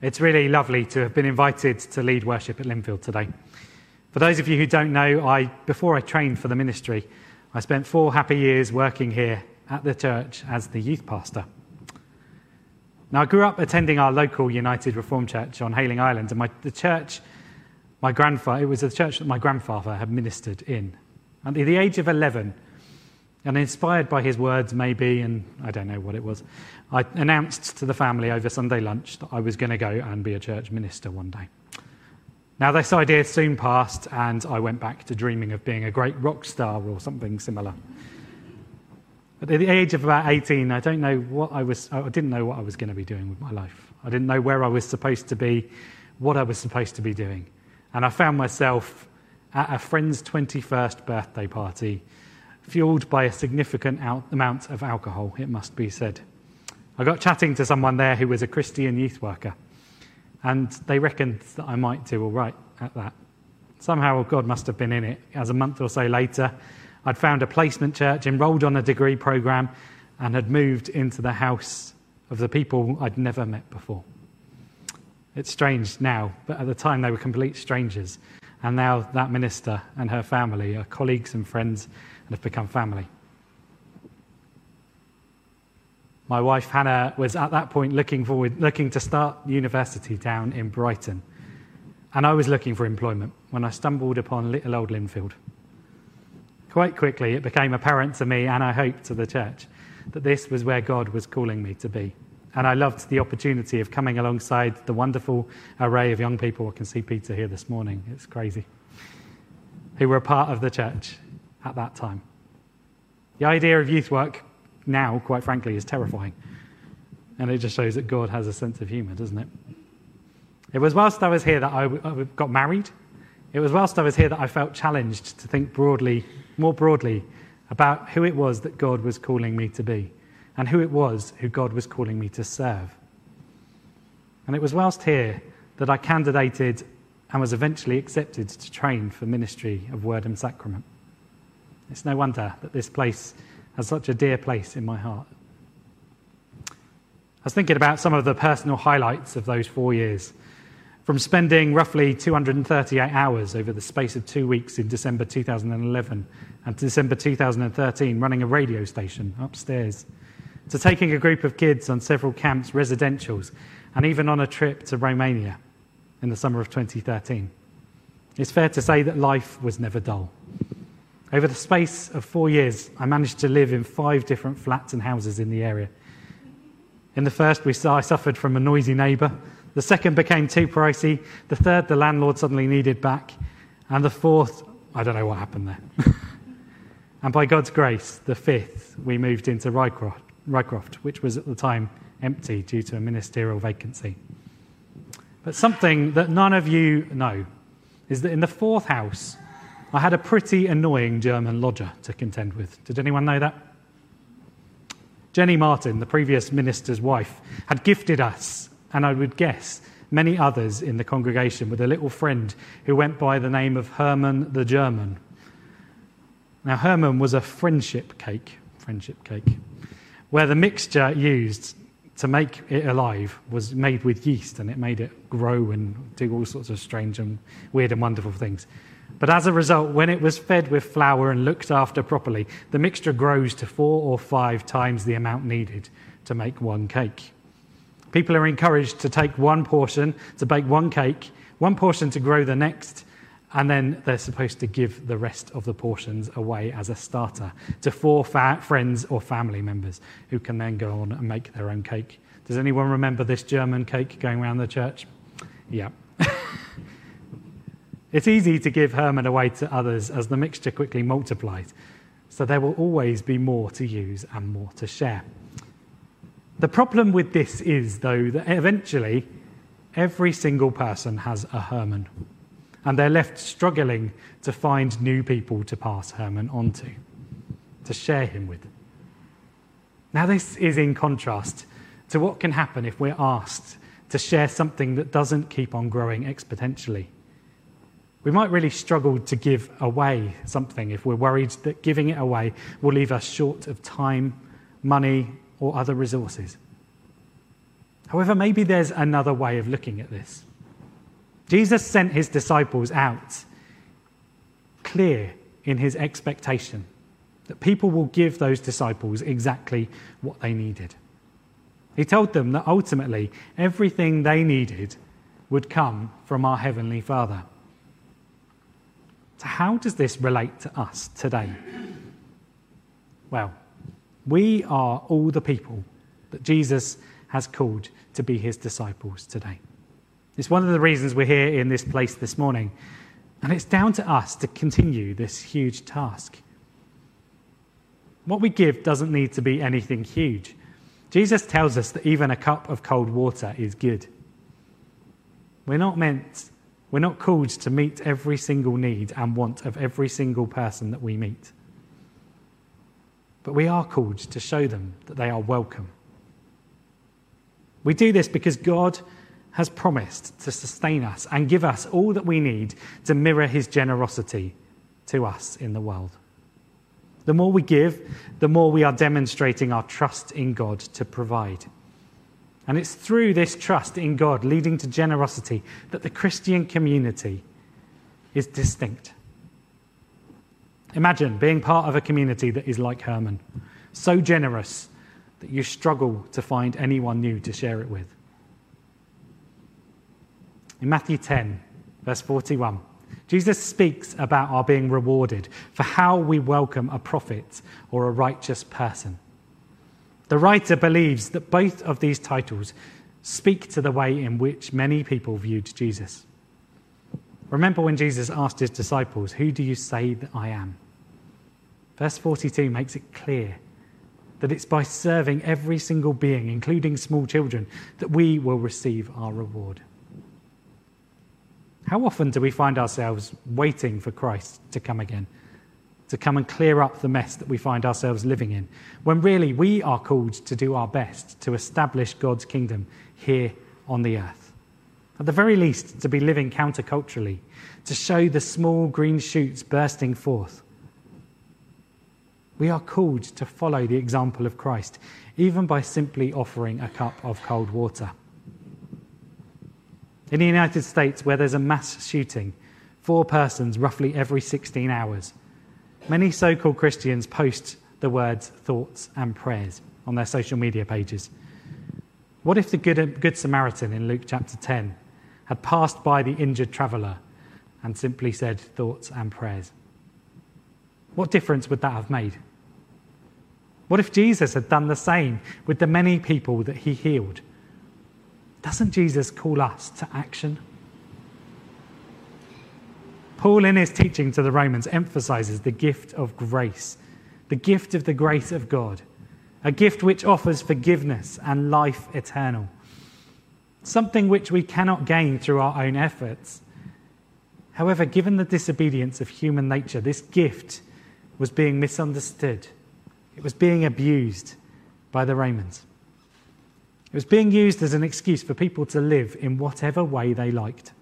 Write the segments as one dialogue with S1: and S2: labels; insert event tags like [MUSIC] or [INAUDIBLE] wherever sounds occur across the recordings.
S1: It's really lovely to have been invited to lead worship at Lindfield today. For those of you who don't know, I, before I trained for the ministry, I spent four happy years working here at the church as the youth pastor. Now, I grew up attending our local United Reformed Church on Hayling Island, and my, the church, my grandfather, it was the church that my grandfather had ministered in. And at the age of 11, and inspired by his words, maybe, and I don't know what it was, I announced to the family over Sunday lunch that I was going to go and be a church minister one day. Now, this idea soon passed, and I went back to dreaming of being a great rock star or something similar. At the age of about 18, I don't know what I was, I didn't know what I was going to be doing with my life. I didn't know where I was supposed to be, what I was supposed to be doing. And I found myself at a friend's 21st birthday party fueled by a significant amount of alcohol, it must be said. I got chatting to someone there who was a Christian youth worker, and they reckoned that I might do all right at that. Somehow God must have been in it, as a month or so later, I'd found a placement church, enrolled on a degree program, and had moved into the house of the people I'd never met before. It's strange now, but at the time they were complete strangers. And now that minister and her family are colleagues and friends and have become family. My wife Hannah was at that point looking forward, looking to start university down in Brighton. And I was looking for employment when I stumbled upon little old Lindfield. Quite quickly, it became apparent to me, and I hope to the church, that this was where God was calling me to be. And I loved the opportunity of coming alongside the wonderful array of young people. I can see Peter here this morning. It's crazy. Who were a part of the church at that time. The idea of youth work now, quite frankly, is terrifying. And it just shows that God has a sense of humour, doesn't it? It was whilst I was here that I got married. It was whilst I was here that I felt challenged to think broadly, more broadly, about who it was that God was calling me to be and who it was who God was calling me to serve. And it was whilst here that I candidated and was eventually accepted to train for ministry of word and sacrament. It's no wonder that this place has such a dear place in my heart. I was thinking about some of the personal highlights of those four years. From spending roughly 238 hours over the space of two weeks in December 2011 and December 2013 running a radio station upstairs, to taking a group of kids on several camps, residentials, and even on a trip to Romania in the summer of 2013. It's fair to say that life was never dull. Over the space of four years, I managed to live in five different flats and houses in the area. In the first, we saw I suffered from a noisy neighbour. The second became too pricey. The third, the landlord suddenly needed back. And the fourth, I don't know what happened there. [LAUGHS] and by God's grace, the fifth, we moved into Rycroft, Rycroft, which was at the time empty due to a ministerial vacancy. But something that none of you know is that in the fourth house, I had a pretty annoying German lodger to contend with. Did anyone know that? Jenny Martin, the previous minister's wife, had gifted us, and I would guess many others in the congregation, with a little friend who went by the name of Herman the German. Now, Herman was a friendship cake, friendship cake, where the mixture used to make it alive was made with yeast and it made it grow and do all sorts of strange and weird and wonderful things. But as a result, when it was fed with flour and looked after properly, the mixture grows to four or five times the amount needed to make one cake. People are encouraged to take one portion to bake one cake, one portion to grow the next, and then they're supposed to give the rest of the portions away as a starter to four fa- friends or family members who can then go on and make their own cake. Does anyone remember this German cake going around the church? Yeah. [LAUGHS] It's easy to give Herman away to others as the mixture quickly multiplies, so there will always be more to use and more to share. The problem with this is, though, that eventually every single person has a Herman, and they're left struggling to find new people to pass Herman on to, to share him with. Now, this is in contrast to what can happen if we're asked to share something that doesn't keep on growing exponentially we might really struggle to give away something if we're worried that giving it away will leave us short of time, money, or other resources. However, maybe there's another way of looking at this. Jesus sent his disciples out clear in his expectation that people will give those disciples exactly what they needed. He told them that ultimately everything they needed would come from our Heavenly Father. So, how does this relate to us today? Well, we are all the people that Jesus has called to be his disciples today. It's one of the reasons we're here in this place this morning. And it's down to us to continue this huge task. What we give doesn't need to be anything huge. Jesus tells us that even a cup of cold water is good. We're not meant, we're not called to meet every single need and want of every single person that we meet. But we are called to show them that they are welcome. We do this because God has promised to sustain us and give us all that we need to mirror his generosity to us in the world. The more we give, the more we are demonstrating our trust in God to provide. And it's through this trust in God leading to generosity that the Christian community is distinct. Imagine being part of a community that is like Herman, so generous that you struggle to find anyone new to share it with. In Matthew 10, verse 41, Jesus speaks about our being rewarded for how we welcome a prophet or a righteous person. The writer believes that both of these titles speak to the way in which many people viewed Jesus. Remember when Jesus asked his disciples, Who do you say that I am? Verse 42 makes it clear that it's by serving every single being, including small children, that we will receive our reward. How often do we find ourselves waiting for Christ to come again, to come and clear up the mess that we find ourselves living in, when really we are called to do our best to establish God's kingdom here on the earth? At the very least, to be living counterculturally, to show the small green shoots bursting forth. We are called to follow the example of Christ, even by simply offering a cup of cold water. In the United States, where there's a mass shooting, four persons roughly every 16 hours, many so called Christians post the words thoughts and prayers on their social media pages. What if the Good, Good Samaritan in Luke chapter 10 had passed by the injured traveller and simply said thoughts and prayers? What difference would that have made? What if Jesus had done the same with the many people that he healed? Doesn't Jesus call us to action? Paul, in his teaching to the Romans, emphasizes the gift of grace, the gift of the grace of God, a gift which offers forgiveness and life eternal, something which we cannot gain through our own efforts. However, given the disobedience of human nature, this gift was being misunderstood, it was being abused by the Romans. It was being used as an excuse for people to live in whatever way they liked.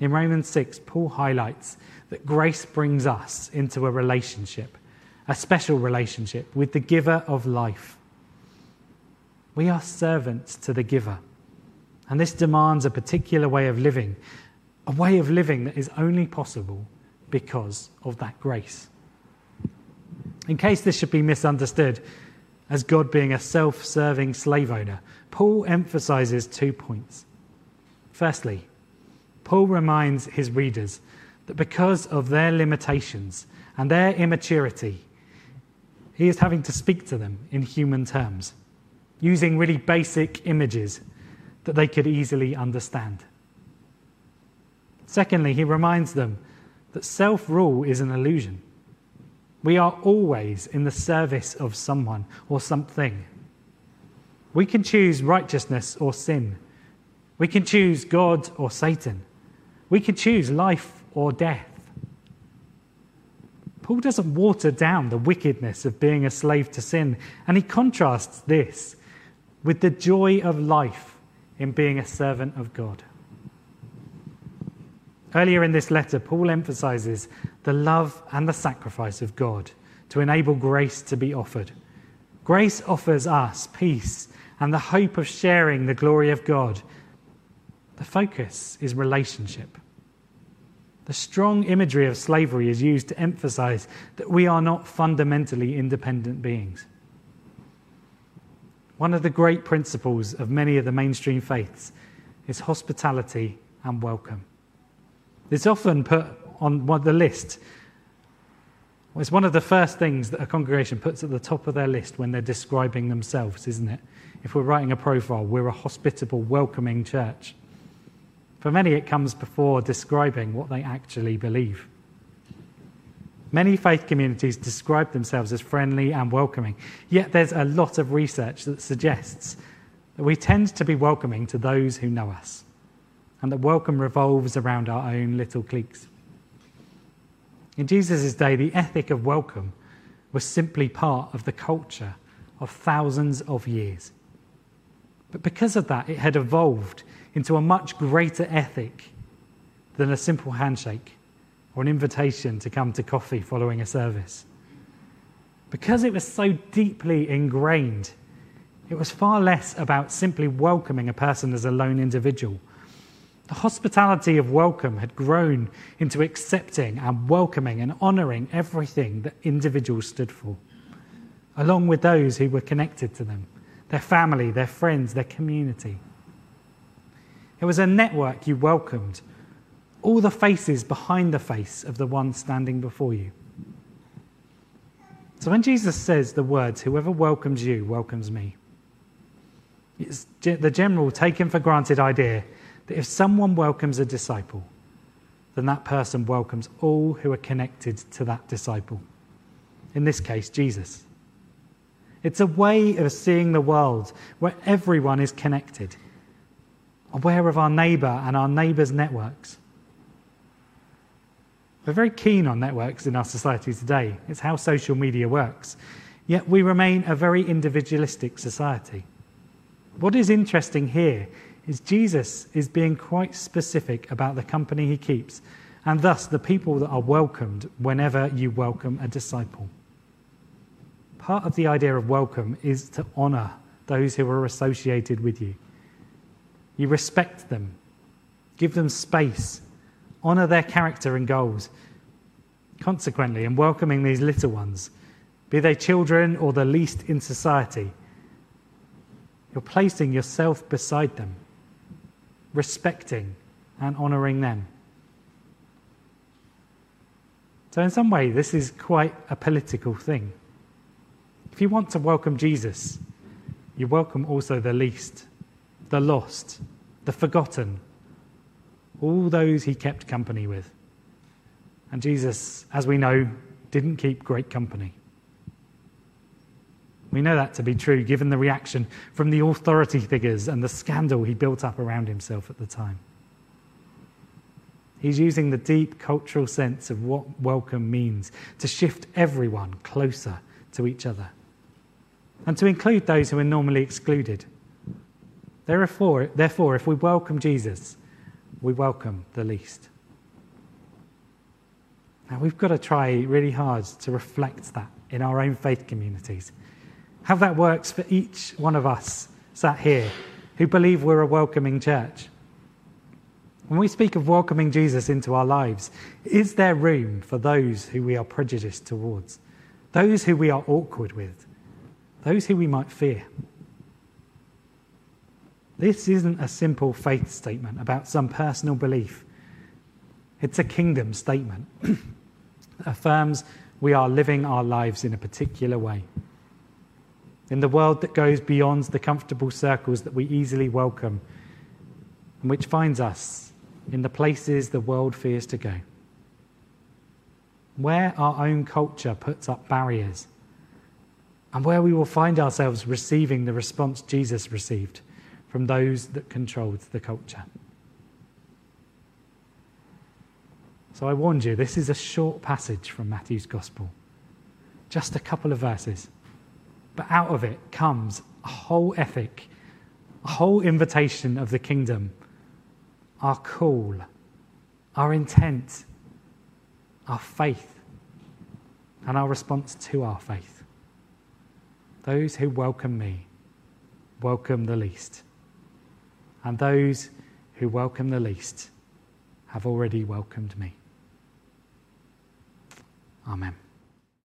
S1: In Romans 6, Paul highlights that grace brings us into a relationship, a special relationship with the giver of life. We are servants to the giver, and this demands a particular way of living, a way of living that is only possible because of that grace. In case this should be misunderstood, as God being a self serving slave owner, Paul emphasizes two points. Firstly, Paul reminds his readers that because of their limitations and their immaturity, he is having to speak to them in human terms, using really basic images that they could easily understand. Secondly, he reminds them that self rule is an illusion. We are always in the service of someone or something. We can choose righteousness or sin. We can choose God or Satan. We can choose life or death. Paul doesn't water down the wickedness of being a slave to sin, and he contrasts this with the joy of life in being a servant of God. Earlier in this letter, Paul emphasizes the love and the sacrifice of God to enable grace to be offered. Grace offers us peace and the hope of sharing the glory of God, the focus is relationship. The strong imagery of slavery is used to emphasize that we are not fundamentally independent beings. One of the great principles of many of the mainstream faiths is hospitality and welcome. It's often put on the list. It's one of the first things that a congregation puts at the top of their list when they're describing themselves, isn't it? If we're writing a profile, we're a hospitable, welcoming church. For many, it comes before describing what they actually believe. Many faith communities describe themselves as friendly and welcoming, yet there's a lot of research that suggests that we tend to be welcoming to those who know us, and that welcome revolves around our own little cliques. In Jesus' day, the ethic of welcome was simply part of the culture of thousands of years. But because of that, it had evolved into a much greater ethic than a simple handshake or an invitation to come to coffee following a service. Because it was so deeply ingrained, it was far less about simply welcoming a person as a lone individual. The hospitality of welcome had grown into accepting and welcoming and honouring everything that individuals stood for, along with those who were connected to them their family, their friends, their community. It was a network you welcomed, all the faces behind the face of the one standing before you. So when Jesus says the words, Whoever welcomes you welcomes me, it's the general taken for granted idea that if someone welcomes a disciple, then that person welcomes all who are connected to that disciple. In this case, Jesus. It's a way of seeing the world where everyone is connected aware of our neighbour and our neighbour's networks. We're very keen on networks in our society today. It's how social media works. Yet we remain a very individualistic society. What is interesting here is Jesus is being quite specific about the company he keeps and thus the people that are welcomed whenever you welcome a disciple. Part of the idea of welcome is to honour those who are associated with you. You respect them, give them space, honour their character and goals. Consequently, in welcoming these little ones, be they children or the least in society, you're placing yourself beside them, respecting and honouring them. So, in some way, this is quite a political thing. If you want to welcome Jesus, you welcome also the least the lost, the forgotten, all those he kept company with. And Jesus, as we know, didn't keep great company. We know that to be true given the reaction from the authority figures and the scandal he built up around himself at the time. He's using the deep cultural sense of what welcome means to shift everyone closer to each other and to include those who are normally excluded. Therefore, therefore, if we welcome Jesus, we welcome the least. Now, we've got to try really hard to reflect that in our own faith communities. How that works for each one of us sat here who believe we're a welcoming church. When we speak of welcoming Jesus into our lives, is there room for those who we are prejudiced towards, those who we are awkward with, those who we might fear? This isn't a simple faith statement about some personal belief. It's a kingdom statement [CLEARS THROAT] that affirms we are living our lives in a particular way. In the world that goes beyond the comfortable circles that we easily welcome, and which finds us in the places the world fears to go. Where our own culture puts up barriers, and where we will find ourselves receiving the response Jesus received from those that controlled the culture. So I warned you, this is a short passage from Matthew's Gospel, just a couple of verses. But out of it comes a whole ethic, a whole invitation of the kingdom, our call, our intent, our faith, and our response to our faith. Those who welcome me welcome the least. And those who welcome the least have already welcomed me. Amen.